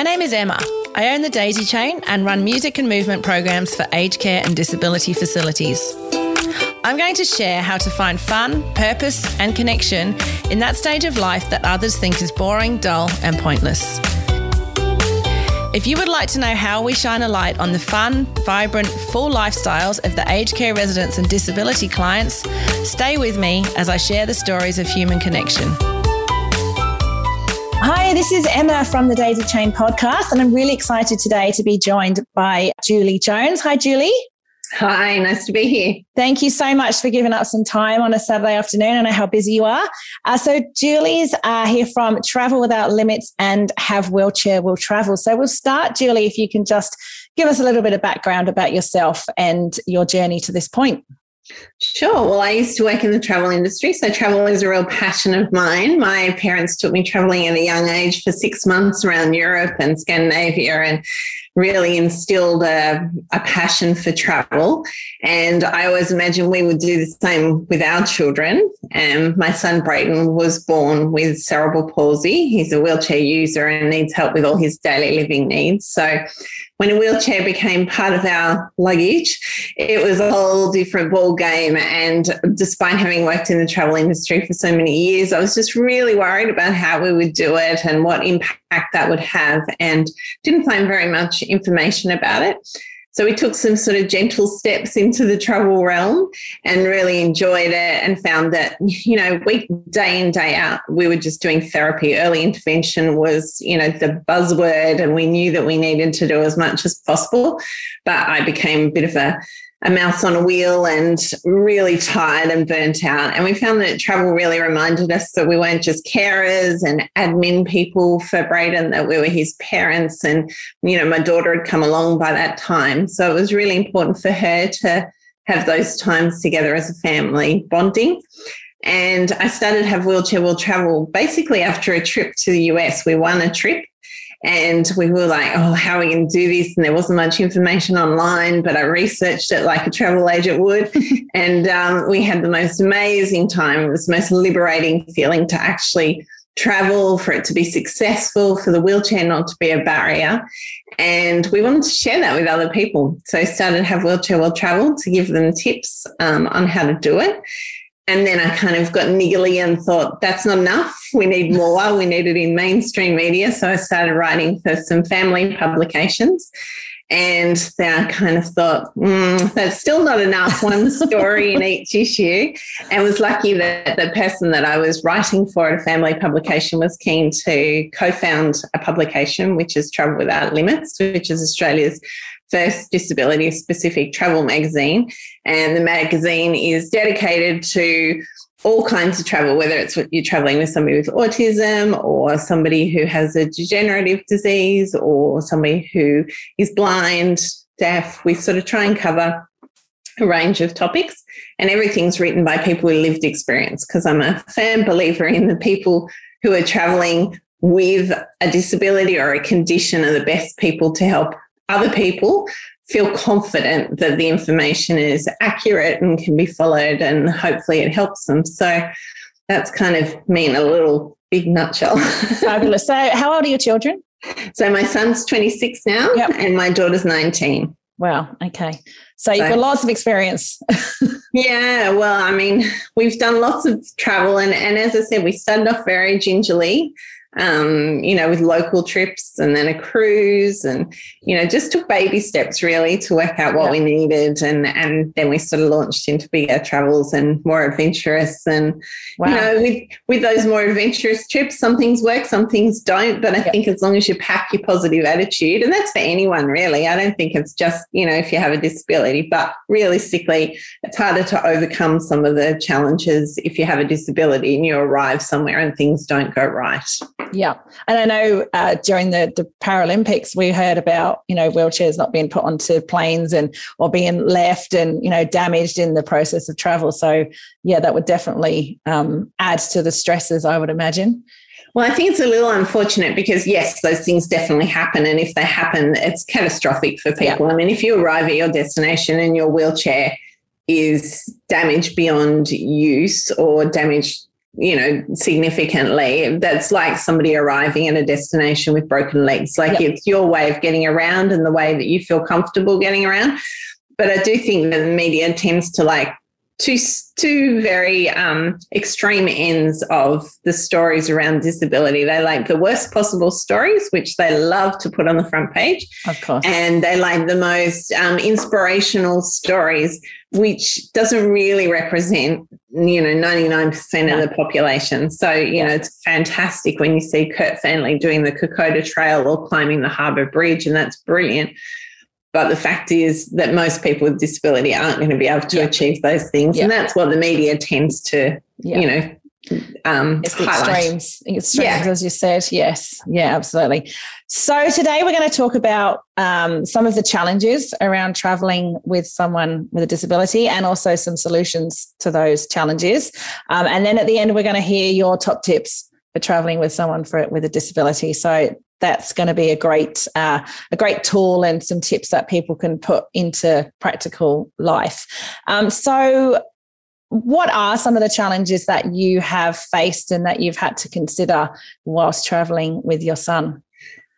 My name is Emma. I own the Daisy Chain and run music and movement programs for aged care and disability facilities. I'm going to share how to find fun, purpose, and connection in that stage of life that others think is boring, dull, and pointless. If you would like to know how we shine a light on the fun, vibrant, full lifestyles of the aged care residents and disability clients, stay with me as I share the stories of human connection. Hi, this is Emma from the Daisy Chain podcast, and I'm really excited today to be joined by Julie Jones. Hi, Julie. Hi, nice to be here. Thank you so much for giving up some time on a Saturday afternoon. I know how busy you are. Uh, so, Julie's uh, here from Travel Without Limits and Have Wheelchair Will Travel. So, we'll start, Julie, if you can just give us a little bit of background about yourself and your journey to this point. Sure. Well, I used to work in the travel industry, so travel is a real passion of mine. My parents took me traveling at a young age for six months around Europe and Scandinavia and really instilled a, a passion for travel. And I always imagined we would do the same with our children. And my son Braden was born with cerebral palsy. He's a wheelchair user and needs help with all his daily living needs. So when a wheelchair became part of our luggage, it was a whole different ball game. And despite having worked in the travel industry for so many years, I was just really worried about how we would do it and what impact that would have, and didn't find very much information about it. So we took some sort of gentle steps into the travel realm and really enjoyed it and found that, you know, week day in, day out, we were just doing therapy. Early intervention was, you know, the buzzword and we knew that we needed to do as much as possible. But I became a bit of a a mouse on a wheel and really tired and burnt out. And we found that travel really reminded us that we weren't just carers and admin people for Braden, that we were his parents. And, you know, my daughter had come along by that time. So it was really important for her to have those times together as a family bonding. And I started Have Wheelchair Will Travel basically after a trip to the US. We won a trip and we were like, oh, how are we going to do this? And there wasn't much information online, but I researched it like a travel agent would. and um, we had the most amazing time. It was the most liberating feeling to actually travel, for it to be successful, for the wheelchair not to be a barrier. And we wanted to share that with other people. So I started Have Wheelchair Will Travel to give them tips um, on how to do it. And then I kind of got niggly and thought, that's not enough. We need more. We need it in mainstream media. So I started writing for some family publications. And then I kind of thought, mm, that's still not enough, one story in each issue. And was lucky that the person that I was writing for at a family publication was keen to co found a publication, which is Travel Without Limits, which is Australia's first disability specific travel magazine. And the magazine is dedicated to all kinds of travel, whether it's you're traveling with somebody with autism or somebody who has a degenerative disease or somebody who is blind, deaf. We sort of try and cover a range of topics and everything's written by people with lived experience because I'm a firm believer in the people who are traveling with a disability or a condition are the best people to help other people feel confident that the information is accurate and can be followed and hopefully it helps them. So that's kind of me in a little big nutshell. Fabulous. So how old are your children? So my son's 26 now yep. and my daughter's 19. Wow. Okay. So you've so, got lots of experience. yeah. Well, I mean, we've done lots of travel and, and as I said, we started off very gingerly um, you know, with local trips and then a cruise and, you know, just took baby steps really to work out what yeah. we needed. And, and then we sort of launched into bigger travels and more adventurous. And, wow. you know, with, with those more adventurous trips, some things work, some things don't. But I yeah. think as long as you pack your positive attitude, and that's for anyone really, I don't think it's just, you know, if you have a disability, but realistically, it's harder to overcome some of the challenges if you have a disability and you arrive somewhere and things don't go right. Yeah, and I know uh, during the the Paralympics we heard about you know wheelchairs not being put onto planes and or being left and you know damaged in the process of travel. So yeah, that would definitely um, add to the stresses, I would imagine. Well, I think it's a little unfortunate because, yes, those things definitely happen. And if they happen, it's catastrophic for people. Yeah. I mean, if you arrive at your destination and your wheelchair is damaged beyond use or damaged you know, significantly. That's like somebody arriving at a destination with broken legs. Like yep. it's your way of getting around and the way that you feel comfortable getting around. But I do think that the media tends to like two two very um, extreme ends of the stories around disability. They like the worst possible stories, which they love to put on the front page, of course, and they like the most um, inspirational stories, which doesn't really represent you know 99% of the population. So you know it's fantastic when you see kurt fearnley doing the kokoda trail or climbing the harbour bridge and that's brilliant but the fact is that most people with disability aren't going to be able to yeah. achieve those things. Yeah. And that's what the media tends to, you know, um, it's extremes, extremes, yeah. as you said. Yes, yeah, absolutely. So today we're going to talk about um, some of the challenges around traveling with someone with a disability, and also some solutions to those challenges. Um, and then at the end, we're going to hear your top tips for traveling with someone for with a disability. So that's going to be a great uh, a great tool and some tips that people can put into practical life. Um, so, what are some of the challenges that you have faced and that you've had to consider whilst traveling with your son?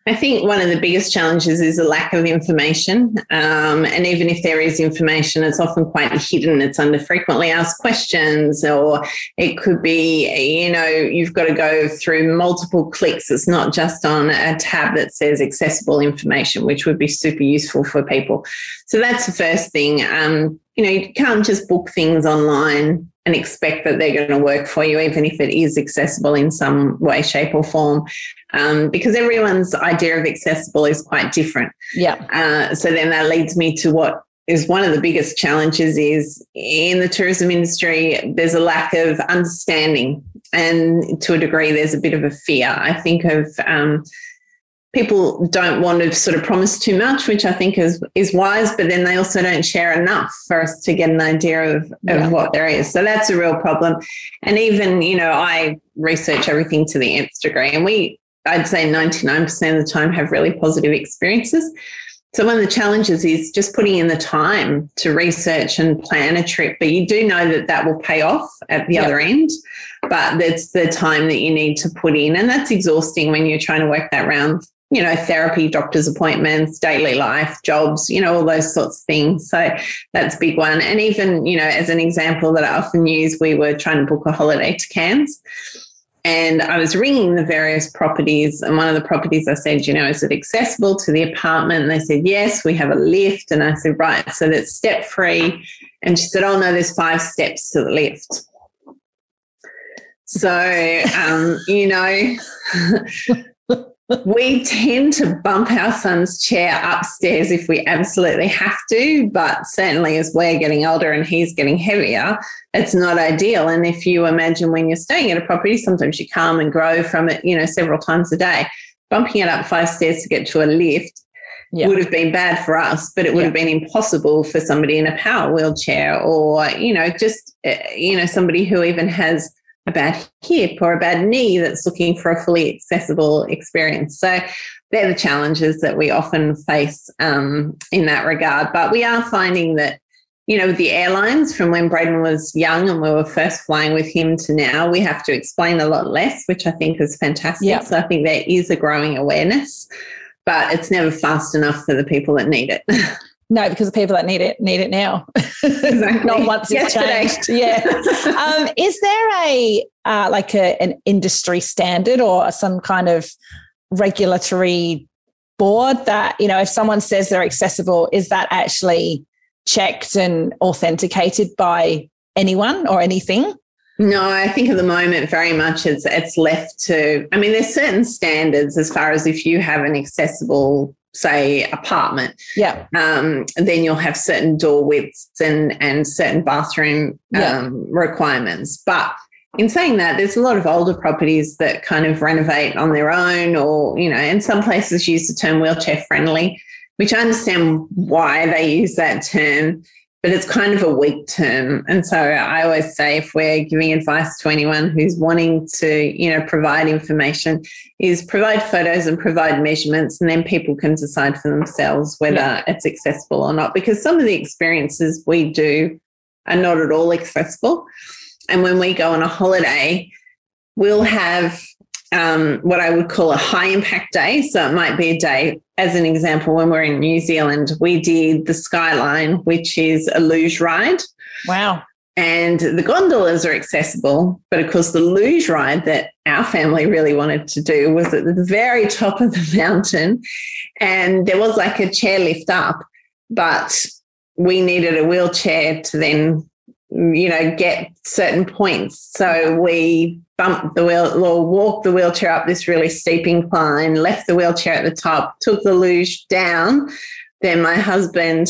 I think one of the biggest challenges is a lack of information. Um, and even if there is information, it's often quite hidden. It's under frequently asked questions, or it could be, you know, you've got to go through multiple clicks. It's not just on a tab that says accessible information, which would be super useful for people. So that's the first thing. Um, you know, you can't just book things online and expect that they're going to work for you, even if it is accessible in some way, shape, or form, um, because everyone's idea of accessible is quite different. Yeah. Uh, so then that leads me to what is one of the biggest challenges is in the tourism industry. There's a lack of understanding, and to a degree, there's a bit of a fear. I think of um, people don't want to sort of promise too much, which I think is is wise, but then they also don't share enough for us to get an idea of, of yeah. what there is. So that's a real problem. And even, you know, I research everything to the nth degree, and we I'd say 99% of the time have really positive experiences. So one of the challenges is just putting in the time to research and plan a trip, but you do know that that will pay off at the yep. other end. But that's the time that you need to put in, and that's exhausting when you're trying to work that around you know, therapy, doctor's appointments, daily life, jobs, you know, all those sorts of things. So that's a big one. And even, you know, as an example that I often use, we were trying to book a holiday to Cairns. And I was ringing the various properties. And one of the properties I said, you know, is it accessible to the apartment? And they said, yes, we have a lift. And I said, right, so that's step free. And she said, oh, no, there's five steps to the lift. So, um, you know, we tend to bump our son's chair upstairs if we absolutely have to, but certainly as we're getting older and he's getting heavier, it's not ideal. And if you imagine when you're staying at a property, sometimes you come and grow from it, you know, several times a day. Bumping it up five stairs to get to a lift yeah. would have been bad for us, but it would yeah. have been impossible for somebody in a power wheelchair or, you know, just, eh, you know, somebody who even has a bad hip or a bad knee that's looking for a fully accessible experience. So they're the challenges that we often face um, in that regard. But we are finding that, you know, with the airlines from when Braden was young and we were first flying with him to now, we have to explain a lot less, which I think is fantastic. Yep. So I think there is a growing awareness, but it's never fast enough for the people that need it. No, because the people that need it need it now. Exactly. Not once it's changed. Yeah. um, is there a uh, like a, an industry standard or some kind of regulatory board that you know if someone says they're accessible, is that actually checked and authenticated by anyone or anything? No, I think at the moment very much it's it's left to I mean there's certain standards as far as if you have an accessible say apartment yeah. um, then you'll have certain door widths and and certain bathroom yeah. um, requirements. But in saying that there's a lot of older properties that kind of renovate on their own or you know and some places use the term wheelchair friendly which i understand why they use that term but it's kind of a weak term. And so I always say if we're giving advice to anyone who's wanting to, you know, provide information, is provide photos and provide measurements, and then people can decide for themselves whether yeah. it's accessible or not. Because some of the experiences we do are not at all accessible. And when we go on a holiday, we'll have um, what I would call a high impact day. So it might be a day, as an example, when we're in New Zealand, we did the Skyline, which is a luge ride. Wow. And the gondolas are accessible. But of course, the luge ride that our family really wanted to do was at the very top of the mountain. And there was like a chairlift up, but we needed a wheelchair to then you know, get certain points. So we bumped the wheel or walked the wheelchair up this really steep incline, left the wheelchair at the top, took the luge down. Then my husband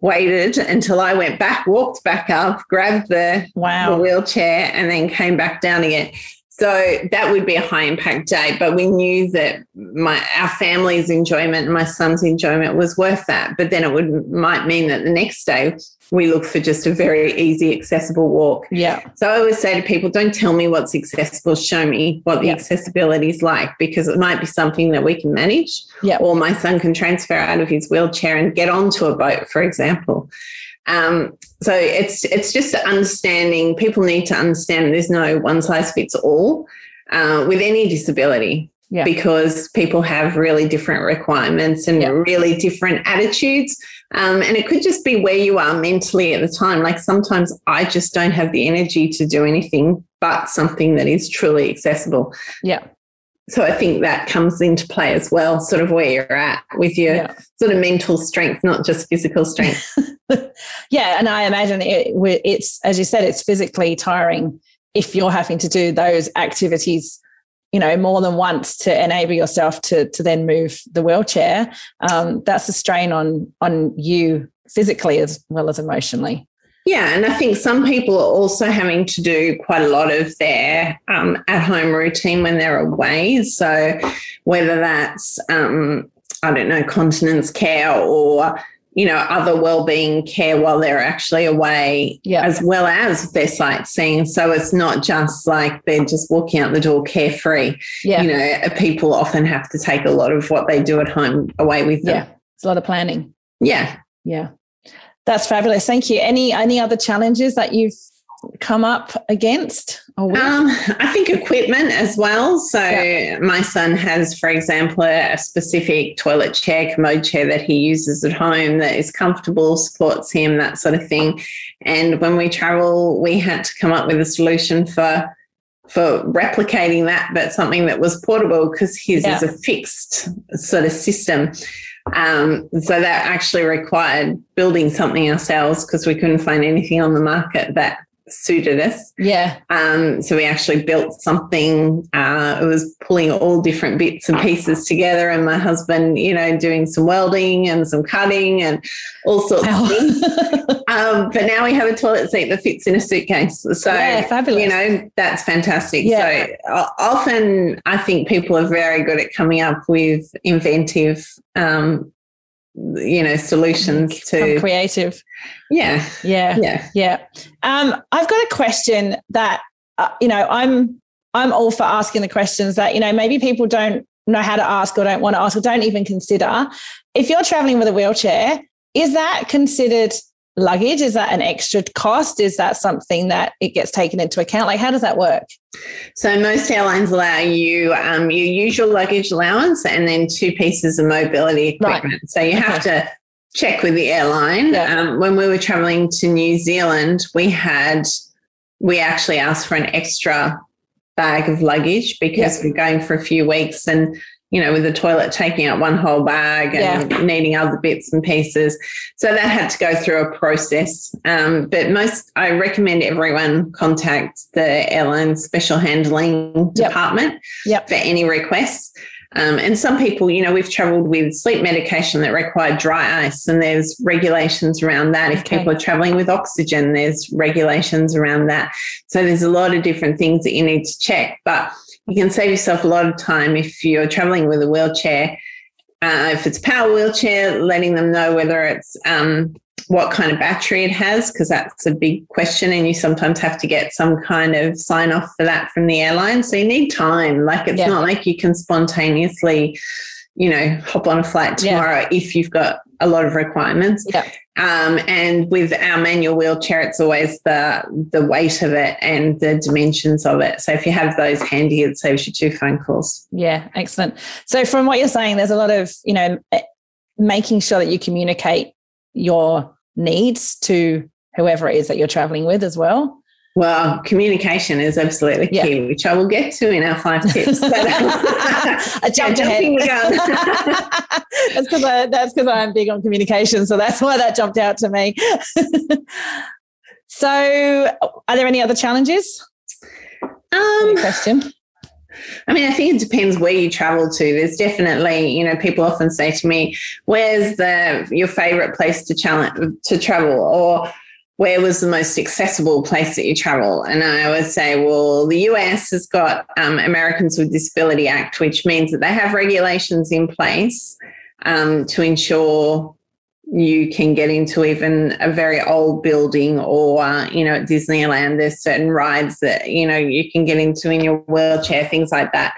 waited until I went back, walked back up, grabbed the, wow. the wheelchair, and then came back down again. So that would be a high impact day, but we knew that my our family's enjoyment, my son's enjoyment was worth that. But then it would might mean that the next day we look for just a very easy, accessible walk. Yeah. So I always say to people, don't tell me what's accessible, show me what the yeah. accessibility is like, because it might be something that we can manage. Yeah. Or my son can transfer out of his wheelchair and get onto a boat, for example. Um, so it's it's just understanding. People need to understand there's no one size fits all uh, with any disability. Yeah. Because people have really different requirements and yeah. really different attitudes. Um, and it could just be where you are mentally at the time. Like sometimes I just don't have the energy to do anything but something that is truly accessible. Yeah so I think that comes into play as well, sort of where you're at with your yeah. sort of mental strength, not just physical strength. yeah, and I imagine it, it's as you said, it's physically tiring if you're having to do those activities, you know, more than once to enable yourself to to then move the wheelchair. Um, that's a strain on on you physically as well as emotionally. Yeah, and I think some people are also having to do quite a lot of their um, at home routine when they're away. So, whether that's, um, I don't know, continence care or you know other well-being care while they're actually away yeah. as well as their sightseeing. So it's not just like they're just walking out the door carefree. Yeah. you know people often have to take a lot of what they do at home away with them. Yeah it's a lot of planning. Yeah. Yeah that's fabulous. Thank you. Any any other challenges that you've come up against? Um, I think equipment as well. So yeah. my son has, for example, a specific toilet chair, commode chair that he uses at home that is comfortable, supports him, that sort of thing. And when we travel, we had to come up with a solution for for replicating that, but something that was portable because his yeah. is a fixed sort of system. Um, so that actually required building something ourselves because we couldn't find anything on the market that suited us. Yeah. Um, so we actually built something. Uh, it was pulling all different bits and pieces together, and my husband, you know, doing some welding and some cutting and all sorts wow. of things. um, but now we have a toilet seat that fits in a suitcase. So yeah, fabulous. You know, that's fantastic. Yeah. So uh, often, I think people are very good at coming up with inventive um, you know solutions to creative. Yeah. Yeah. Yeah. Yeah. Um i've got a question that uh, you know i'm i'm all for asking the questions that you know maybe people don't know how to ask or don't want to ask or don't even consider. If you're traveling with a wheelchair is that considered luggage? Is that an extra cost? Is that something that it gets taken into account? Like, how does that work? So, most airlines allow you um, your usual luggage allowance and then two pieces of mobility equipment. Right. So, you have okay. to check with the airline. Yeah. Um, when we were traveling to New Zealand, we had, we actually asked for an extra bag of luggage because we're going for a few weeks and you know, with the toilet taking out one whole bag and yeah. needing other bits and pieces. So that had to go through a process. Um, but most, I recommend everyone contact the airline special handling yep. department yep. for any requests. Um, and some people, you know, we've traveled with sleep medication that required dry ice, and there's regulations around that. If okay. people are traveling with oxygen, there's regulations around that. So there's a lot of different things that you need to check. But you can save yourself a lot of time if you're traveling with a wheelchair. Uh, if it's a power wheelchair, letting them know whether it's um, what kind of battery it has, because that's a big question, and you sometimes have to get some kind of sign off for that from the airline. So you need time. Like it's yeah. not like you can spontaneously you know, hop on a flight tomorrow yeah. if you've got a lot of requirements. Yeah. Um, and with our manual wheelchair, it's always the the weight of it and the dimensions of it. So if you have those handy, it saves you two phone calls. Yeah, excellent. So from what you're saying, there's a lot of you know eh, making sure that you communicate your needs to whoever it is that you're traveling with as well. Well, communication is absolutely key, yeah. which I will get to in our five tips. But, I jumped ahead. that's because I, that's because I'm big on communication, so that's why that jumped out to me. so, are there any other challenges? Um, question. I mean, I think it depends where you travel to. There's definitely, you know, people often say to me, "Where's the your favorite place to challenge to travel?" or where was the most accessible place that you travel? And I would say, well, the US has got um, Americans with Disability Act, which means that they have regulations in place um, to ensure you can get into even a very old building or uh, you know at disneyland there's certain rides that you know you can get into in your wheelchair things like that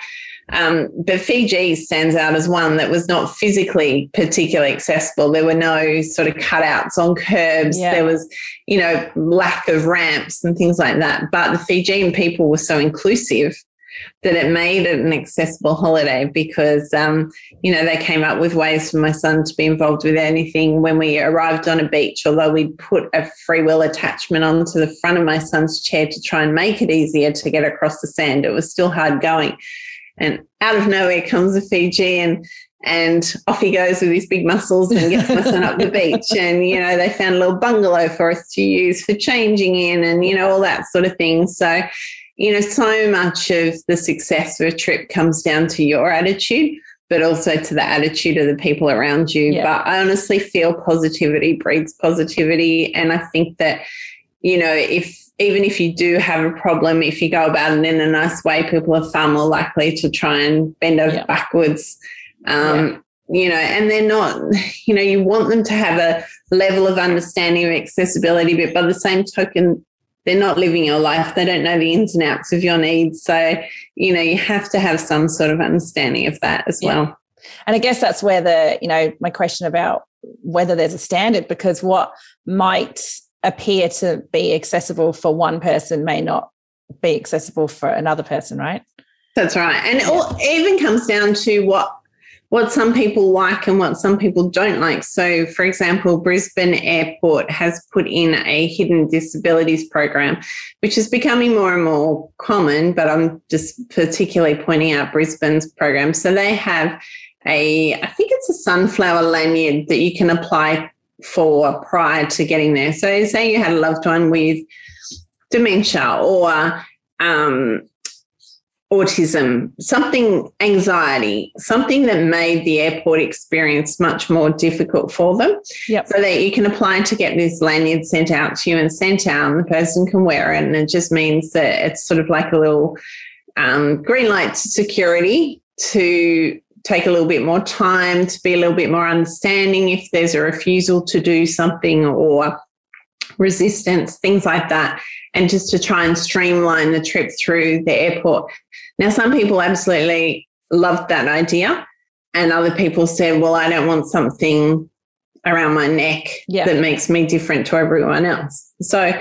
um, but Fiji stands out as one that was not physically particularly accessible. There were no sort of cutouts on curbs. Yeah. There was, you know, lack of ramps and things like that. But the Fijian people were so inclusive that it made it an accessible holiday because, um, you know, they came up with ways for my son to be involved with anything. When we arrived on a beach, although we put a freewheel attachment onto the front of my son's chair to try and make it easier to get across the sand, it was still hard going and out of nowhere comes a Fijian and off he goes with his big muscles and gets my son up the beach. And, you know, they found a little bungalow for us to use for changing in and, you know, all that sort of thing. So, you know, so much of the success of a trip comes down to your attitude, but also to the attitude of the people around you. Yeah. But I honestly feel positivity breeds positivity. And I think that, you know, if even if you do have a problem, if you go about it in a nice way, people are far more likely to try and bend over yeah. backwards. Um, yeah. You know, and they're not, you know, you want them to have a level of understanding of accessibility, but by the same token, they're not living your life. They don't know the ins and outs of your needs. So, you know, you have to have some sort of understanding of that as yeah. well. And I guess that's where the, you know, my question about whether there's a standard, because what might appear to be accessible for one person may not be accessible for another person, right? That's right. And it even comes down to what what some people like and what some people don't like. So, for example, Brisbane Airport has put in a hidden disabilities program, which is becoming more and more common, but I'm just particularly pointing out Brisbane's program. So, they have a, I think it's a sunflower lanyard that you can apply for prior to getting there. So, say you had a loved one with dementia or um, autism, something, anxiety, something that made the airport experience much more difficult for them. Yep. So that you can apply to get this lanyard sent out to you and sent out, and the person can wear it. And it just means that it's sort of like a little um, green light to security to take a little bit more time to be a little bit more understanding if there's a refusal to do something or resistance, things like that, and just to try and streamline the trip through the airport. Now, some people absolutely loved that idea, and other people said, Well, I don't want something around my neck yeah. that makes me different to everyone else. So,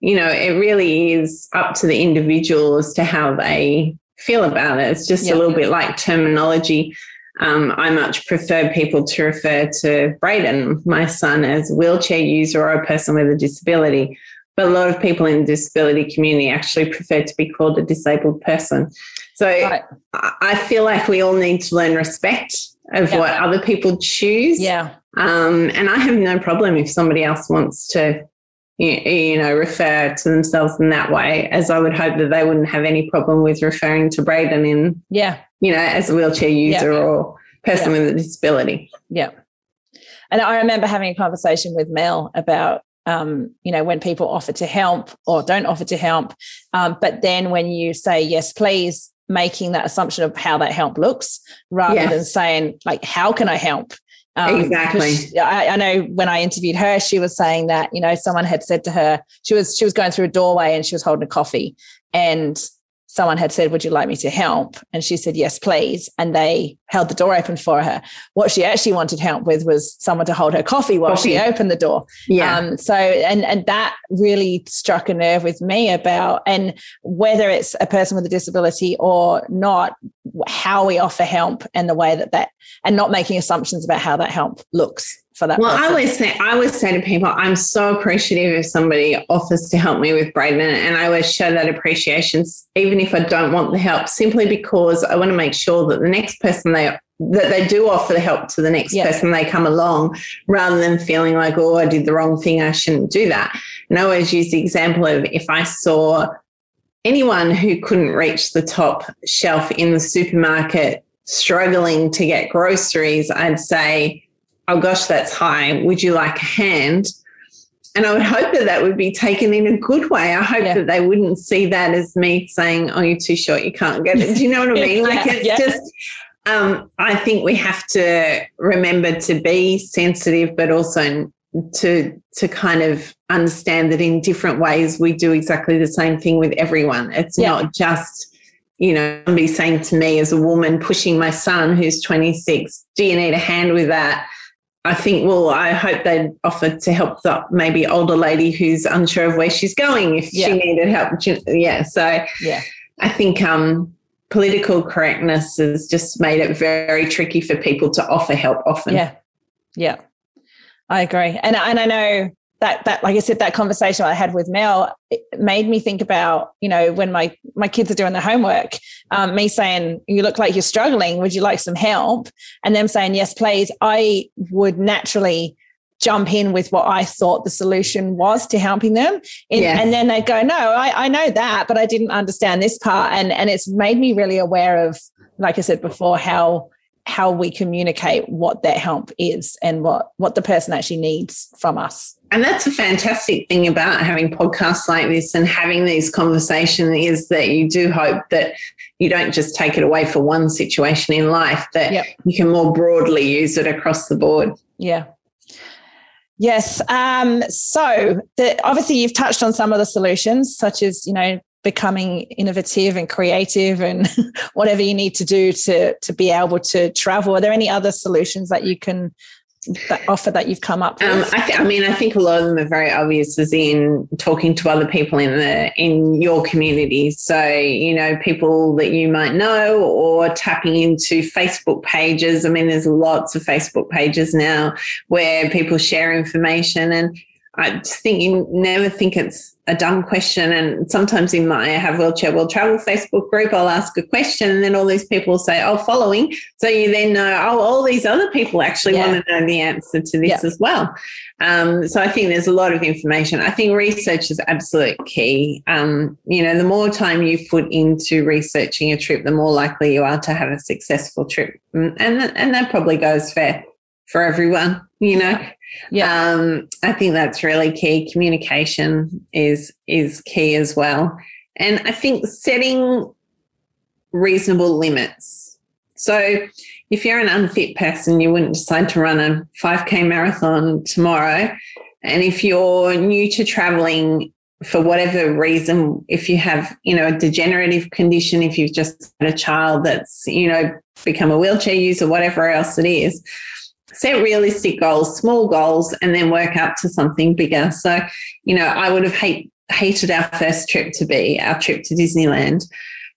you know, it really is up to the individual as to how they feel about it. It's just yeah. a little bit like terminology. Um, I much prefer people to refer to Braden, my son, as a wheelchair user or a person with a disability. But a lot of people in the disability community actually prefer to be called a disabled person. So right. I feel like we all need to learn respect of yeah. what other people choose. Yeah. Um, and I have no problem if somebody else wants to, you, you know, refer to themselves in that way, as I would hope that they wouldn't have any problem with referring to Braden in yeah you know, as a wheelchair user yeah. or person yeah. with a disability. Yeah. And I remember having a conversation with Mel about, um, you know, when people offer to help or don't offer to help. Um, but then when you say, yes, please, making that assumption of how that help looks rather yes. than saying, like, how can I help? Um, exactly. I, I, know when I interviewed her, she was saying that you know someone had said to her she was she was going through a doorway and she was holding a coffee, and someone had said, Would you like me to help? And she said, Yes, please. And they held the door open for her. What she actually wanted help with was someone to hold her coffee while coffee. she opened the door. Yeah. Um, so, and, and that really struck a nerve with me about, and whether it's a person with a disability or not, how we offer help and the way that that, and not making assumptions about how that help looks for that. Well, person. I always say, I always say to people, I'm so appreciative if somebody offers to help me with Braden, and I always show that appreciation, even if I don't want the help, simply because I want to make sure that the next person they that they do offer the help to the next yeah. person they come along, rather than feeling like, oh, I did the wrong thing, I shouldn't do that. And I always use the example of if I saw anyone who couldn't reach the top shelf in the supermarket struggling to get groceries, I'd say oh gosh, that's high. Would you like a hand? And I would hope that that would be taken in a good way. I hope yeah. that they wouldn't see that as me saying, oh, you're too short, you can't get it. Do you know what I mean? Like it's yeah. just, um, I think we have to remember to be sensitive, but also to to kind of understand that in different ways we do exactly the same thing with everyone. It's yeah. not just you know, somebody saying to me as a woman pushing my son who's 26, do you need a hand with that? I think, well, I hope they'd offer to help the maybe older lady who's unsure of where she's going if yeah. she needed help. Yeah. So yeah, I think um, political correctness has just made it very tricky for people to offer help often. Yeah. Yeah. I agree. And, and I know that that like I said, that conversation I had with Mel made me think about you know when my my kids are doing their homework, um, me saying you look like you're struggling. Would you like some help? And them saying yes, please. I would naturally jump in with what I thought the solution was to helping them. In, yes. And then they go, no, I, I know that, but I didn't understand this part. And, and it's made me really aware of, like I said before, how how we communicate what that help is and what what the person actually needs from us and that's a fantastic thing about having podcasts like this and having these conversations is that you do hope that you don't just take it away for one situation in life that yep. you can more broadly use it across the board yeah Yes. Um, so the, obviously you've touched on some of the solutions, such as, you know, becoming innovative and creative and whatever you need to do to to be able to travel are there any other solutions that you can that offer that you've come up um, I, th- I, mean I think a lot of them are very obvious as in talking to other people in the in your community. So you know people that you might know or tapping into Facebook pages. I mean there's lots of Facebook pages now where people share information and I think you never think it's a dumb question. And sometimes in my I Have Wheelchair Will Travel Facebook group, I'll ask a question and then all these people say, oh, following. So you then know, oh, all these other people actually yeah. want to know the answer to this yeah. as well. Um, so I think there's a lot of information. I think research is absolute key. Um, you know, the more time you put into researching a trip, the more likely you are to have a successful trip. Mm, and, and that probably goes for, for everyone, you know. Yeah. Um, I think that's really key. Communication is is key as well. And I think setting reasonable limits. So if you're an unfit person, you wouldn't decide to run a 5K marathon tomorrow. And if you're new to traveling for whatever reason, if you have, you know, a degenerative condition, if you've just had a child that's, you know, become a wheelchair user, whatever else it is, set realistic goals, small goals, and then work up to something bigger. So, you know, I would have hate, hated our first trip to be our trip to Disneyland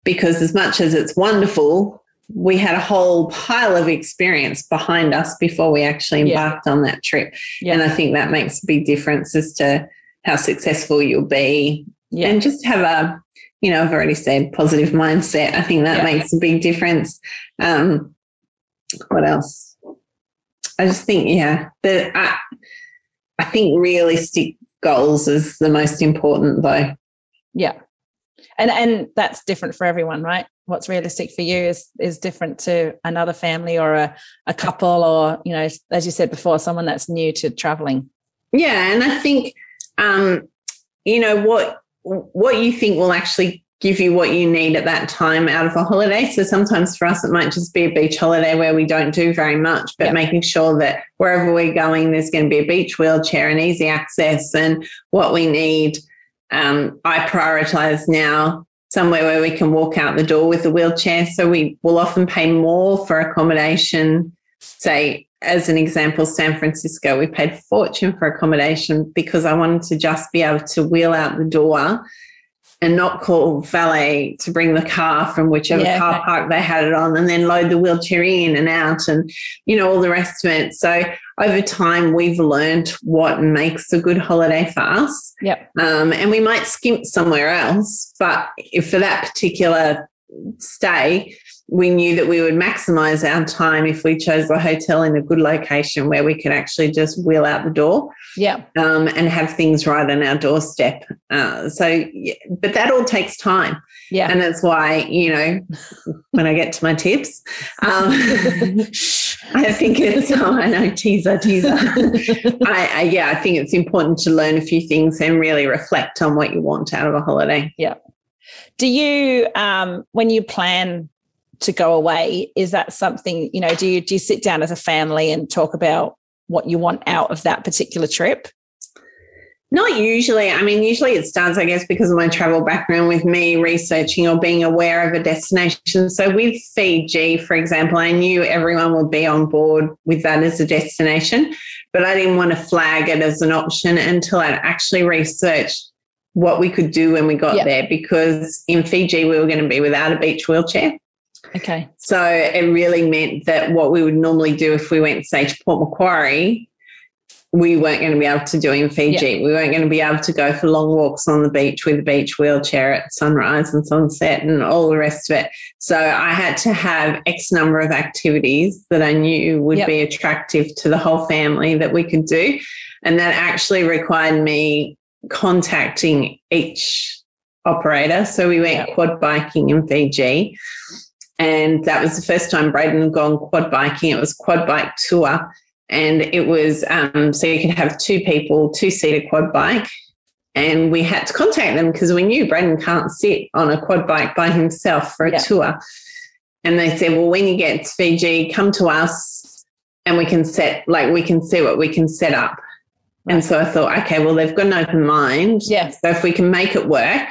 because, as much as it's wonderful, we had a whole pile of experience behind us before we actually embarked yeah. on that trip. Yeah. And I think that makes a big difference as to how successful you'll be. Yeah. And just have a, you know, I've already said positive mindset. I think that makes a big difference. Um, what else? I just think, yeah, that I, I think realistic goals is the most important, though. Yeah, and and that's different for everyone, right? What's realistic for you is is different to another family or a, a couple, or you know, as you said before, someone that's new to traveling. Yeah, and I think, um, you know, what what you think will actually give you what you need at that time out of a holiday. So sometimes for us, it might just be a beach holiday where we don't do very much, but yep. making sure that wherever we're going, there's going to be a beach wheelchair and easy access and what we need. Um, I prioritize now somewhere where we can walk out the door with the wheelchair. So we will often pay more for accommodation. Say, as an example, San Francisco, we paid fortune for accommodation because I wanted to just be able to wheel out the door and not call valet to bring the car from whichever yeah, car okay. park they had it on and then load the wheelchair in and out and you know all the rest of it so over time we've learned what makes a good holiday for us yep. Um, and we might skimp somewhere else but if for that particular stay we knew that we would maximize our time if we chose a hotel in a good location where we could actually just wheel out the door yeah. um, and have things right on our doorstep. Uh, so but that all takes time. Yeah. And that's why you know when i get to my tips um, i think it's oh, i know teaser teaser. I, I, yeah i think it's important to learn a few things and really reflect on what you want out of a holiday. Yeah do you um, when you plan to go away is that something you know do you do you sit down as a family and talk about what you want out of that particular trip not usually. I mean, usually it starts, I guess, because of my travel background with me researching or being aware of a destination. So with Fiji, for example, I knew everyone would be on board with that as a destination, but I didn't want to flag it as an option until I'd actually researched what we could do when we got yep. there because in Fiji we were going to be without a beach wheelchair. Okay. So it really meant that what we would normally do if we went, say, to Port Macquarie, we weren't going to be able to do in Fiji. Yeah. We weren't going to be able to go for long walks on the beach with a beach wheelchair at sunrise and sunset and all the rest of it. So I had to have X number of activities that I knew would yep. be attractive to the whole family that we could do. And that actually required me contacting each operator. So we went yep. quad biking in Fiji and that was the first time Braden had gone quad biking. It was quad bike tour. And it was um, so you could have two people, two seater quad bike. And we had to contact them because we knew Braden can't sit on a quad bike by himself for a yeah. tour. And they said, well, when you get to Fiji, come to us and we can set, like, we can see what we can set up. And so I thought, okay, well, they've got an open mind. Yes. So if we can make it work,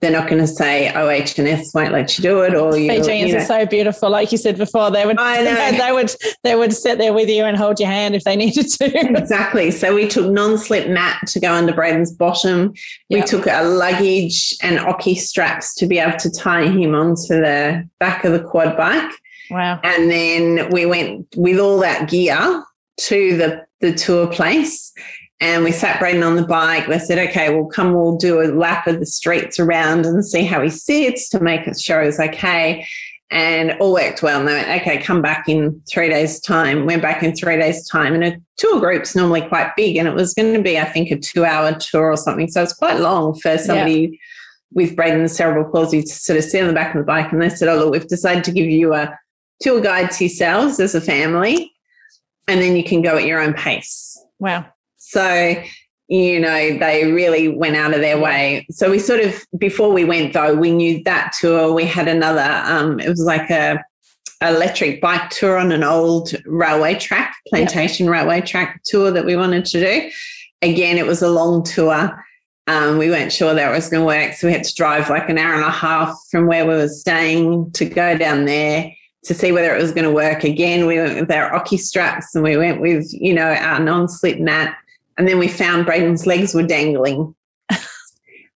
they're not going to say oh H and S won't let you do it or you Fijians you know. are so beautiful like you said before they would they would they would sit there with you and hold your hand if they needed to exactly so we took non-slip mat to go under Braden's bottom yep. we took a luggage and ocky straps to be able to tie him onto the back of the quad bike wow and then we went with all that gear to the the tour place and we sat Braden on the bike. They said, okay, well, come, we'll do a lap of the streets around and see how he sits to make sure he's okay. And all worked well. And they went, okay, come back in three days' time. Went back in three days' time. And a tour group's normally quite big. And it was going to be, I think, a two hour tour or something. So it's quite long for somebody yeah. with Braden's cerebral palsy to sort of sit on the back of the bike. And they said, oh, look, we've decided to give you a tour guide to yourselves as a family. And then you can go at your own pace. Wow. So, you know, they really went out of their way. So we sort of, before we went though, we knew that tour. We had another, um, it was like a, electric bike tour on an old railway track, plantation yep. railway track tour that we wanted to do. Again, it was a long tour. Um, we weren't sure that was going to work. So we had to drive like an hour and a half from where we were staying to go down there to see whether it was going to work. Again, we went with our Ocky straps and we went with, you know, our non slip mat and then we found Braden's legs were dangling,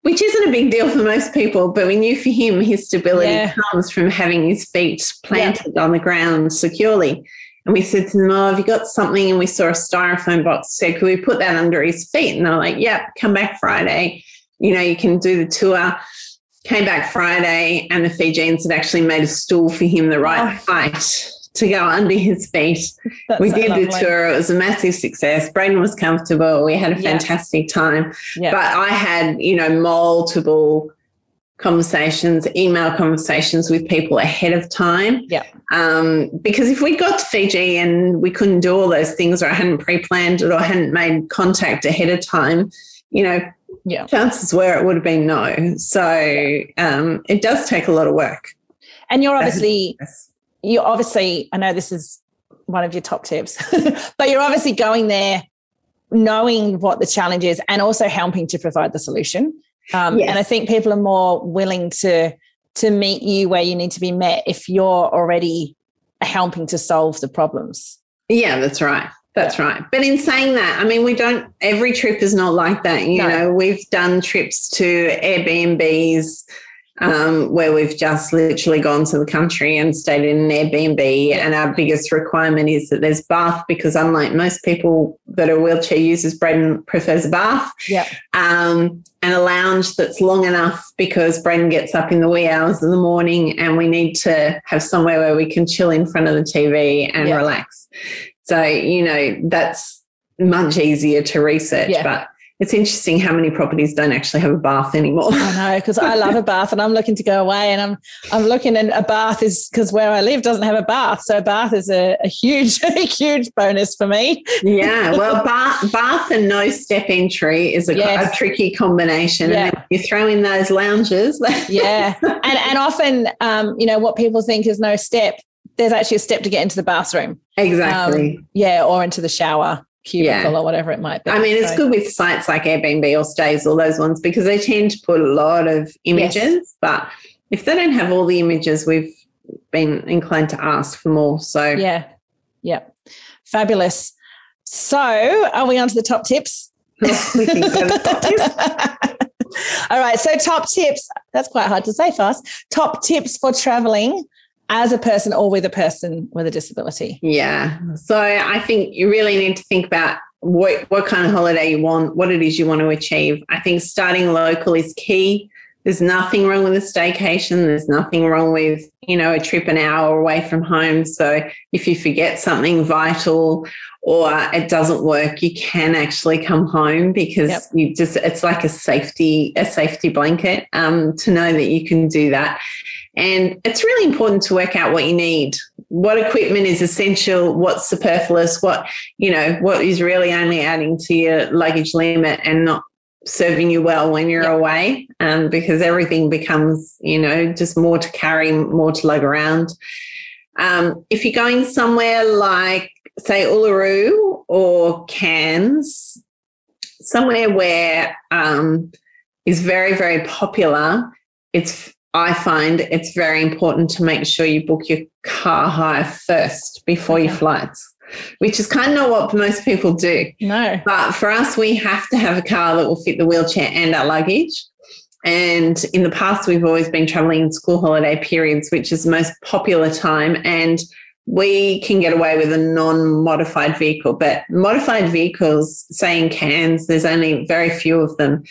which isn't a big deal for most people, but we knew for him his stability yeah. comes from having his feet planted yeah. on the ground securely. And we said to them, Oh, have you got something? And we saw a styrofoam box. Said, could we put that under his feet? And they're like, Yep, come back Friday. You know, you can do the tour. Came back Friday, and the Fijians had actually made a stool for him the right oh. height to go under his feet. That's we did lovely. the tour. It was a massive success. Braden was comfortable. We had a fantastic yeah. time. Yeah. But I had, you know, multiple conversations, email conversations with people ahead of time. Yeah. Um, because if we got to Fiji and we couldn't do all those things or I hadn't pre-planned it or hadn't made contact ahead of time, you know, yeah. chances were it would have been no. So um, it does take a lot of work. And you're obviously you obviously, I know this is one of your top tips, but you're obviously going there knowing what the challenge is and also helping to provide the solution. Um, yes. And I think people are more willing to to meet you where you need to be met if you're already helping to solve the problems. Yeah, that's right. That's yeah. right. But in saying that, I mean, we don't, every trip is not like that. You no. know, we've done trips to Airbnbs um, where we've just literally gone to the country and stayed in an Airbnb. And our biggest requirement is that there's bath because, unlike most people that are wheelchair users, Braden prefers a bath. Yeah. Um, and a lounge that's long enough because Braden gets up in the wee hours of the morning and we need to have somewhere where we can chill in front of the TV and relax. So, you know, that's much easier to research. Yeah. But it's interesting how many properties don't actually have a bath anymore. I know because I love a bath and I'm looking to go away and I'm I'm looking and a bath is because where I live doesn't have a bath, so a bath is a, a huge a huge bonus for me. yeah, well, bath bath and no step entry is a, yes. a tricky combination, yeah. and you throw in those lounges. yeah, and and often um, you know what people think is no step. There's actually a step to get into the bathroom. Exactly. Um, yeah, or into the shower cubicle yeah. or whatever it might be. I mean, it's so. good with sites like Airbnb or Stayz, all those ones, because they tend to put a lot of images. Yes. But if they don't have all the images, we've been inclined to ask for more. So yeah, yeah, fabulous. So are we on to the top tips? top tips. all right. So top tips. That's quite hard to say fast. Top tips for traveling as a person or with a person with a disability? Yeah. So I think you really need to think about what, what kind of holiday you want, what it is you want to achieve. I think starting local is key. There's nothing wrong with a staycation. There's nothing wrong with, you know, a trip an hour away from home. So if you forget something vital or it doesn't work, you can actually come home because yep. you just it's like a safety, a safety blanket um, to know that you can do that. And it's really important to work out what you need. What equipment is essential, what's superfluous, what, you know, what is really only adding to your luggage limit and not serving you well when you're yep. away. Um, because everything becomes, you know, just more to carry, more to lug around. Um, if you're going somewhere like, say, Uluru or Cairns, somewhere where um, is very, very popular, it's I find it's very important to make sure you book your car hire first before okay. your flights, which is kind of not what most people do. No. But for us, we have to have a car that will fit the wheelchair and our luggage. And in the past, we've always been traveling in school holiday periods, which is the most popular time. And we can get away with a non modified vehicle, but modified vehicles, say in Cairns, there's only very few of them.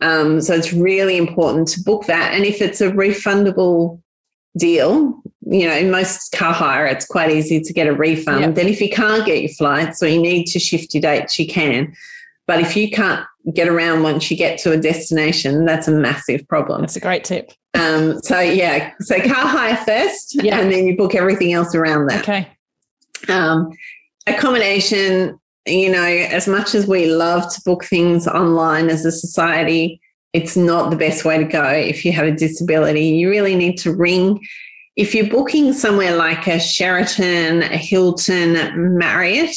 Um, so it's really important to book that. And if it's a refundable deal, you know, in most car hire, it's quite easy to get a refund. Yep. Then if you can't get your flights or you need to shift your dates, you can. But if you can't get around once you get to a destination, that's a massive problem. That's a great tip. Um, so yeah, so car hire first, yeah. and then you book everything else around that. Okay. Um, accommodation, you know, as much as we love to book things online as a society, it's not the best way to go if you have a disability. You really need to ring. If you're booking somewhere like a Sheraton, a Hilton, Marriott,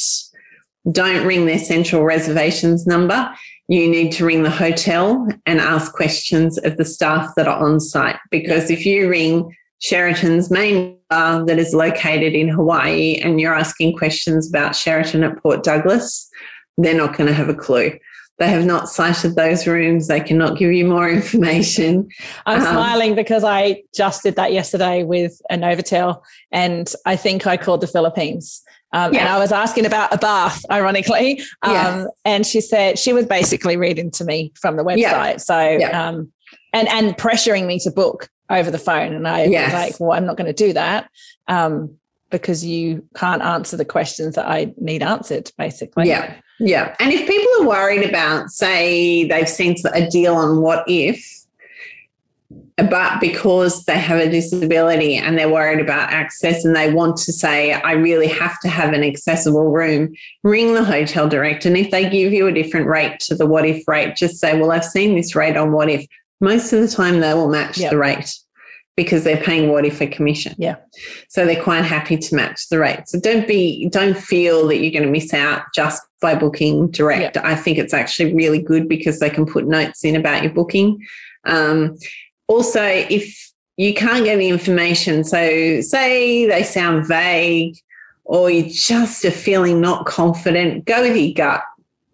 don't ring their central reservations number. You need to ring the hotel and ask questions of the staff that are on site. Because if you ring Sheraton's main Um, that is located in Hawaii and you're asking questions about Sheraton at Port Douglas, they're not going to have a clue. They have not sighted those rooms. They cannot give you more information. I'm um, smiling because I just did that yesterday with a Novotel, and I think I called the Philippines. Um, yeah. And I was asking about a bath, ironically. Um, yeah. And she said she was basically reading to me from the website. Yeah. So. Um, and and pressuring me to book over the phone. And I yes. was like, well, I'm not going to do that um, because you can't answer the questions that I need answered, basically. Yeah. Yeah. And if people are worried about, say, they've seen a deal on Wotif, but because they have a disability and they're worried about access and they want to say, I really have to have an accessible room, ring the hotel direct. And if they give you a different rate to the Wotif rate, just say, Well, I've seen this rate on Wotif most of the time they will match yep. the rate because they're paying Wotif a commission. Yeah. So they're quite happy to match the rate. So don't be don't feel that you're going to miss out just by booking direct. Yep. I think it's actually really good because they can put notes in about your booking. Um, also, if you can't get the information, so say they sound vague or you just are feeling not confident, go with your gut.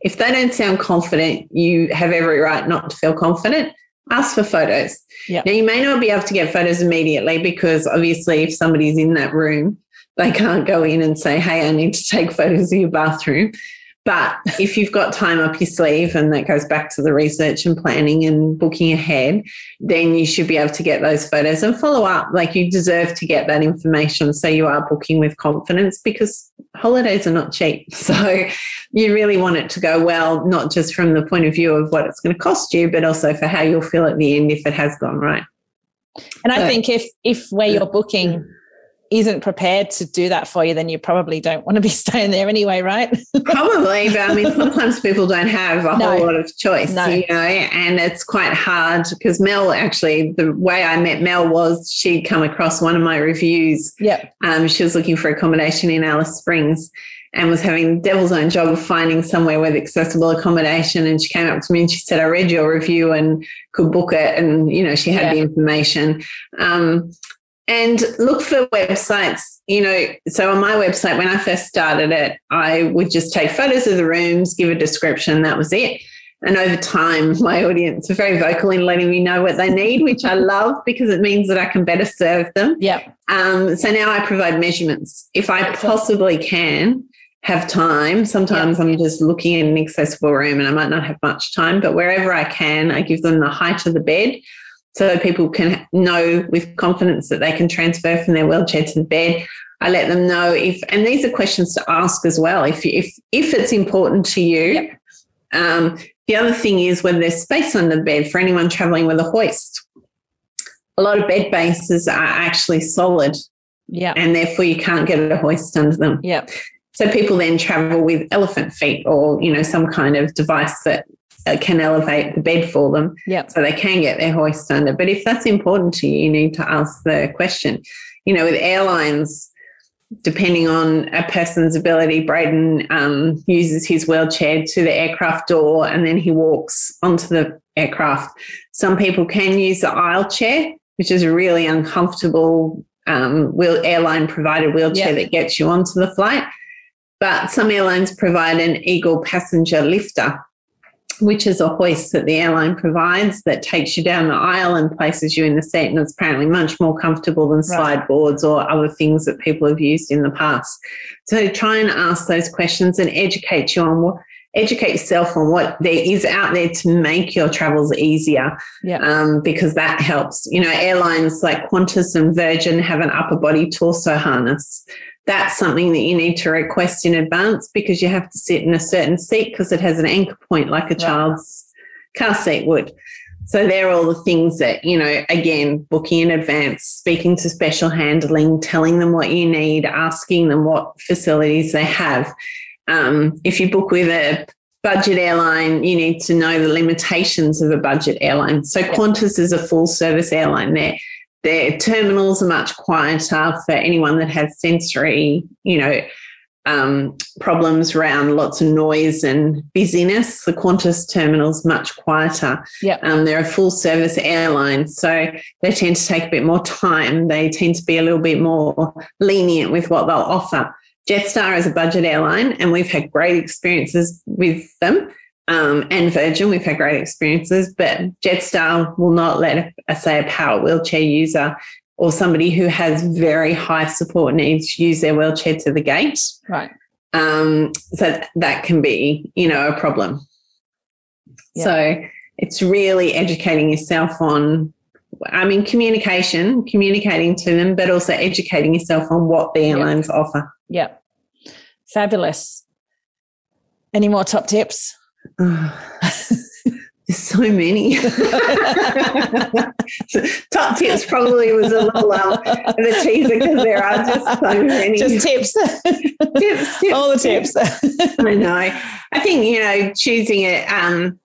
If they don't sound confident, you have every right not to feel confident. Ask for photos. Yep. Now, you may not be able to get photos immediately because obviously, if somebody's in that room, they can't go in and say, Hey, I need to take photos of your bathroom. But if you've got time up your sleeve, and that goes back to the research and planning and booking ahead, then you should be able to get those photos and follow up. Like you deserve to get that information so you are booking with confidence because holidays are not cheap. So you really want it to go well, not just from the point of view of what it's going to cost you, but also for how you'll feel at the end if it has gone right. And I think if if where you're booking isn't prepared to do that for you, then you probably don't want to be staying there anyway, right? probably, but I mean, sometimes people don't have a no. whole lot of choice, no. you know, and it's quite hard because Mel actually, the way I met Mel was she'd come across one of my reviews. Yeah. Um, she was looking for accommodation in Alice Springs and was having the devil's own job of finding somewhere with accessible accommodation. And she came up to me and she said, I read your review and could book it. And, you know, she had yeah. the information. Um, and look for websites you know so on my website when i first started it i would just take photos of the rooms give a description that was it. And over time my audience are very vocal in letting me know what they need which i love because it means that i can better serve them. Yeah um, so now i provide measurements. If i possibly can have time sometimes i'm just looking in an accessible room and i might not have much time but wherever i can i give them the height of the bed so people can know with confidence that they can transfer from their wheelchair to the bed. I let them know if, and these are questions to ask as well. If if if it's important to you, yep. um, the other thing is whether there's space under the bed for anyone traveling with a hoist. A lot of bed bases are actually solid, yeah, and therefore you can't get a hoist under them. Yeah. So people then travel with elephant feet or you know some kind of device that can elevate the bed for them yep. so they can get their hoist under. But if that's important to you, you need to ask the question. You know, with airlines, depending on a person's ability, Braden um, uses his wheelchair to the aircraft door and then he walks onto the aircraft. Some people can use the aisle chair, which is a really uncomfortable um, wheel, airline provided wheelchair yep. that gets you onto the flight. But some airlines provide an Eagle passenger lifter, which is a hoist that the airline provides that takes you down the aisle and places you in the seat. And it's apparently much more comfortable than slide boards or other things that people have used in the past. So try and ask those questions and educate you on what educate yourself on what there is out there to make your travels easier. Yeah. Um, because that helps. You know, airlines like Qantas and Virgin have an upper body torso harness that's something that you need to request in advance because you have to sit in a certain seat because it has an anchor point like a child's car seat would. So they're all the things that, you know, again, booking in advance, speaking to special handling, telling them what you need, asking them what facilities they have. Um, if you book with a budget airline, you need to know the limitations of a budget airline. So Qantas is a full service airline there their terminals are much quieter for anyone that has sensory, you know, um, problems around lots of noise and busyness. The Qantas terminal's much quieter. Yeah. Um, they're a full service airline, so they tend to take a bit more time. They tend to be a little bit more lenient with what they'll offer. Jetstar is a budget airline, and we've had great experiences with them um, and Virgin, we've had great experiences, but Jetstar will not let, a, say, a power wheelchair user or somebody who has very high support needs use their wheelchair to the gate. Right. Um, so that can be, you know, a problem. Yeah. So it's really educating yourself on, I mean, communication, communicating to them, but also educating yourself on what the airlines offer. Yeah. Fabulous. Any more top tips? there's so many. top tips probably was a little um, the teaser because there are just so many. Just tips. tips, tips, All the tips. I know. I think, you know, choosing it, um,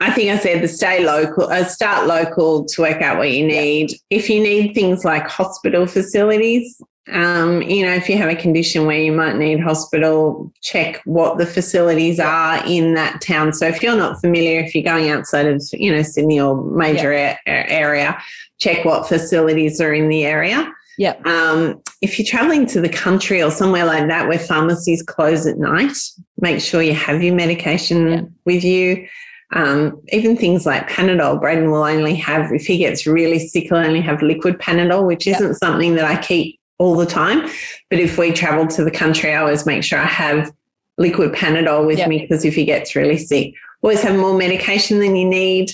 I think I said the stay local, uh, start local to work out what you need. If you need things like hospital facilities, Um, you know, if you have a condition where you might need hospital, check what the facilities are in that town. So if you're not familiar, if you're going outside of, you know, Sydney or major yeah. a- area, check what facilities are in the area. Yeah. Um, if you're traveling to the country or somewhere like that where pharmacies close at night, make sure you have your medication yeah. with you. Um, even things like Panadol, Braden will only have, if he gets really sick, he'll only have liquid Panadol, which isn't something that I keep all the time. But if we travel to the country, I always make sure I have liquid Panadol with me because if he gets really sick, always have more medication than you need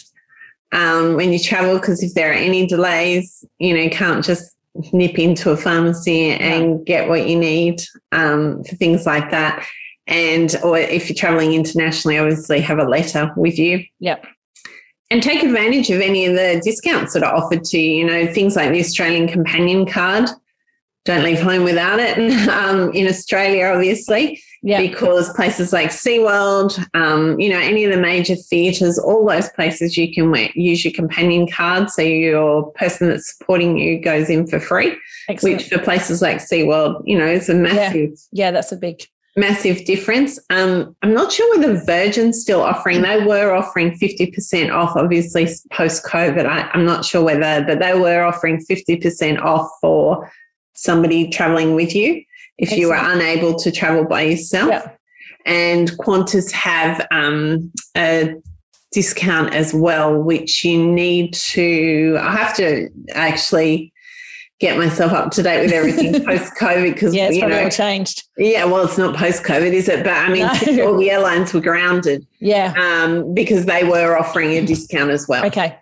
um, when you travel because if there are any delays, you know, you can't just nip into a pharmacy and get what you need um, for things like that. And or if you're traveling internationally, obviously have a letter with you. Yep. And take advantage of any of the discounts that are offered to you. You know, things like the Australian Companion Card. Don't leave home without it. Um, in Australia, obviously, yeah. because places like SeaWorld, um, you know, any of the major theatres, all those places you can use your companion card. So your person that's supporting you goes in for free, Excellent. which for places like SeaWorld, you know, is a massive. Yeah, yeah that's a big. Massive difference. Um, I'm not sure whether Virgin's still offering. They were offering 50% off, obviously post COVID. I'm not sure whether, but they were offering 50% off for somebody traveling with you if you are unable to travel by yourself. Yeah. And Qantas have um, a discount as well, which you need to. I have to actually get myself up to date with everything post COVID because yeah, it's you know, all changed. Yeah, well, it's not post COVID, is it? But I mean, no. all the airlines were grounded. Yeah, um, because they were offering a discount as well. Okay,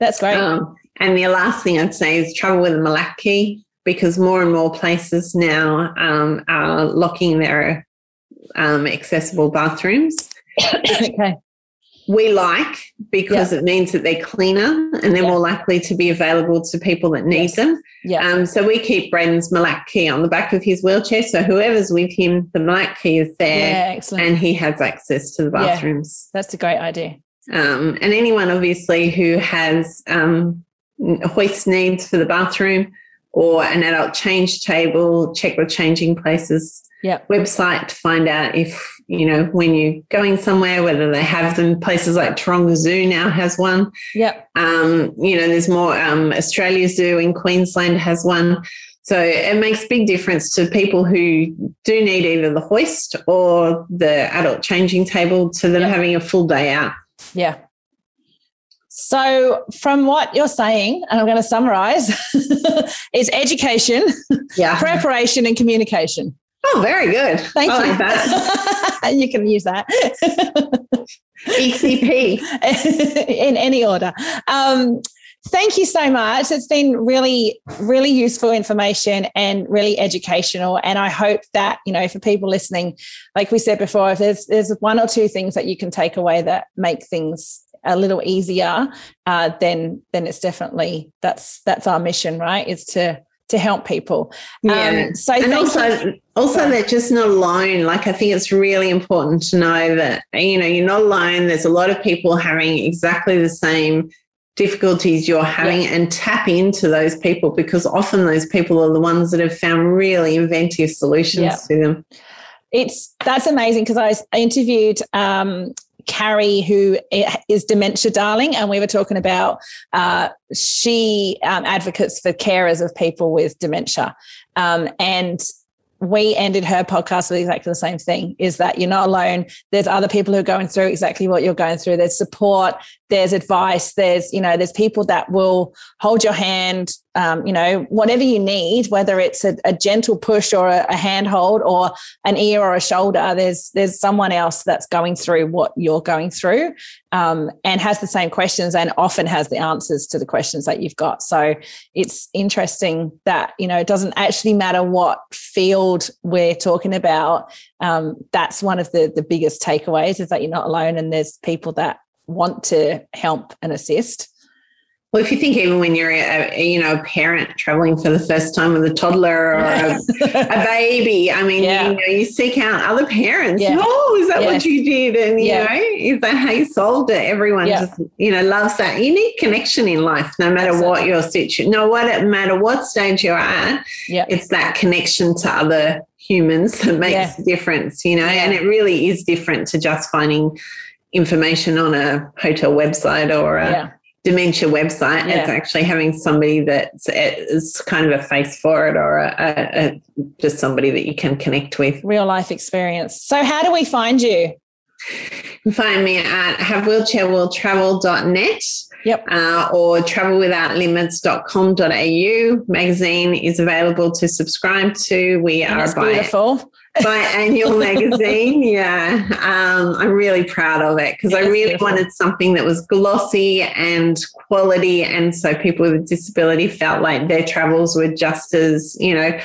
that's great. Um, and the last thing I'd say is travel with a MLAK key because more and more places now um, are locking their um, accessible bathrooms. okay. We like because it means that they're cleaner and they're more likely to be available to people that need yes. them. Yeah. Um, so we keep Braden's MLAK key on the back of his wheelchair. So whoever's with him, the MLAK key is there yeah, and he has access to the bathrooms. Yeah, that's a great idea. Um, and anyone obviously who has um, hoist needs for the bathroom, or an adult change table, check the changing places yep. website to find out if, you know, when you're going somewhere, whether they have them. Places like Taronga Zoo now has one. Yep. Um, you know, there's more, um, Australia Zoo in Queensland has one. So it makes big difference to people who do need either the hoist or the adult changing table to them yep. having a full day out. Yeah. So, from what you're saying, and I'm going to summarize, is education, yeah. preparation, and communication. Oh, very good. Thank I you. Like you can use that. ECP. In any order. Um, thank you so much. It's been really, really useful information and really educational. And I hope that, you know, for people listening, like we said before, if there's there's one or two things that you can take away that make things a little easier, uh, then then it's definitely that's that's our mission, right? Is to to help people. Yeah. Um, so and also, you. also they're just not alone. Like I think it's really important to know that you know you're not alone. There's a lot of people having exactly the same difficulties you're having yeah. and tap into those people because often those people are the ones that have found really inventive solutions yeah. to them it's that's amazing because I interviewed um, Carrie, who is dementia darling, and we were talking about uh, she um, advocates for carers of people with dementia, um, and we ended her podcast with exactly the same thing is that you're not alone. There's other people who are going through exactly what you're going through. There's support there's advice there's you know there's people that will hold your hand um, you know, whatever you need, whether it's a, a gentle push or a, a, handhold or an ear or a shoulder, there's there's someone else that's going through what you're going through um, and has the same questions and often has the answers to the questions that you've got. So it's interesting that you know it doesn't actually matter what field we're talking about. Um, that's one of the the biggest takeaways is that you're not alone and there's people that want to help and assist. Well, if you think even when you're a, you know a parent traveling for the first time with a toddler or a, a baby, I mean, yeah. you know, you seek out other parents. Yeah. Oh, is that yes. what you did? And you yeah. know, is that how you solved it? Everyone just you know loves that. You need connection in life, no matter Absolutely. what your situation, no matter what stage you're at. Yeah. It's that connection to other humans that makes a difference. You know, and it really is different to just finding information on a hotel website or a dementia website. Yeah. It's actually having somebody that is kind of a face for it or a, a, a, just somebody that you can connect with. Real life experience. So, how do we find you? You can find me at havewheelchairwilltravel.net. Yep. Uh, or travelwithoutlimits.com.au. Magazine is available to subscribe to. We and are by beautiful biannual magazine. Yeah. Um, I'm really proud of it because I really beautiful. wanted something that was glossy and quality. And so people with a disability felt like their travels were just as, you know,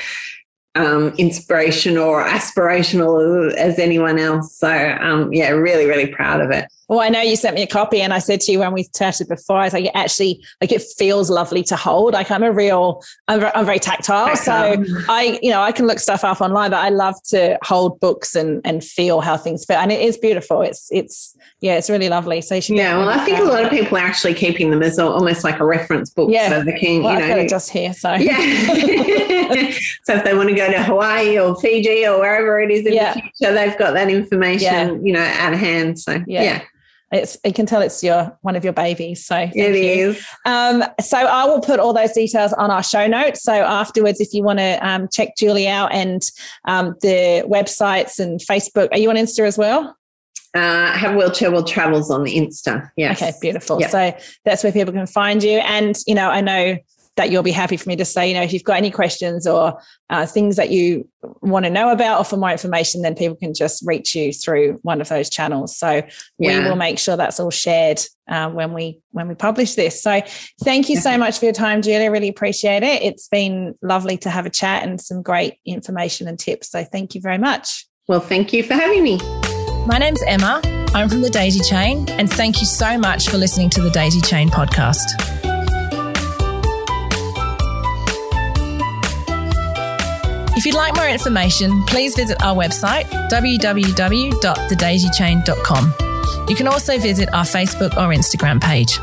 um, inspirational or aspirational as anyone else. So, um, yeah, really, really proud of it. Well, I know you sent me a copy, and I said to you when we chatted before, I was like, it actually, like, it feels lovely to hold. Like, I'm a real, I'm, I'm very tactile, so I, you know, I can look stuff up online, but I love to hold books and and feel how things feel, and it is beautiful. It's it's yeah, it's really lovely. So yeah, well, I think a lot of people are actually keeping them as almost like a reference book, yeah. so they can, well, you know, just here, so yeah. so if they want to go to Hawaii or Fiji or wherever it is in yeah. the future, they've got that information, yeah. you know, at hand. So yeah. yeah. It's you can tell it's your one of your babies. So it you. is. Um, so I will put all those details on our show notes. So afterwards, if you want to um, check Julie out and um, the websites and Facebook, are you on Insta as well? Uh, have wheelchair will travels on the Insta. Yes. Okay, beautiful. Yep. So that's where people can find you. And you know, I know that you'll be happy for me to say, you know, if you've got any questions or uh, things that you want to know about or for more information, then people can just reach you through one of those channels. So yeah. we will make sure that's all shared uh, when we when we publish this. So thank you so much for your time, Julie. I really appreciate it. It's been lovely to have a chat and some great information and tips. So thank you very much. Well, thank you for having me. My name's Emma. I'm from the Daisy Chain, and thank you so much for listening to the Daisy Chain podcast. If you'd like more information, please visit our website, www.thedaisychain.com. You can also visit our Facebook or Instagram page.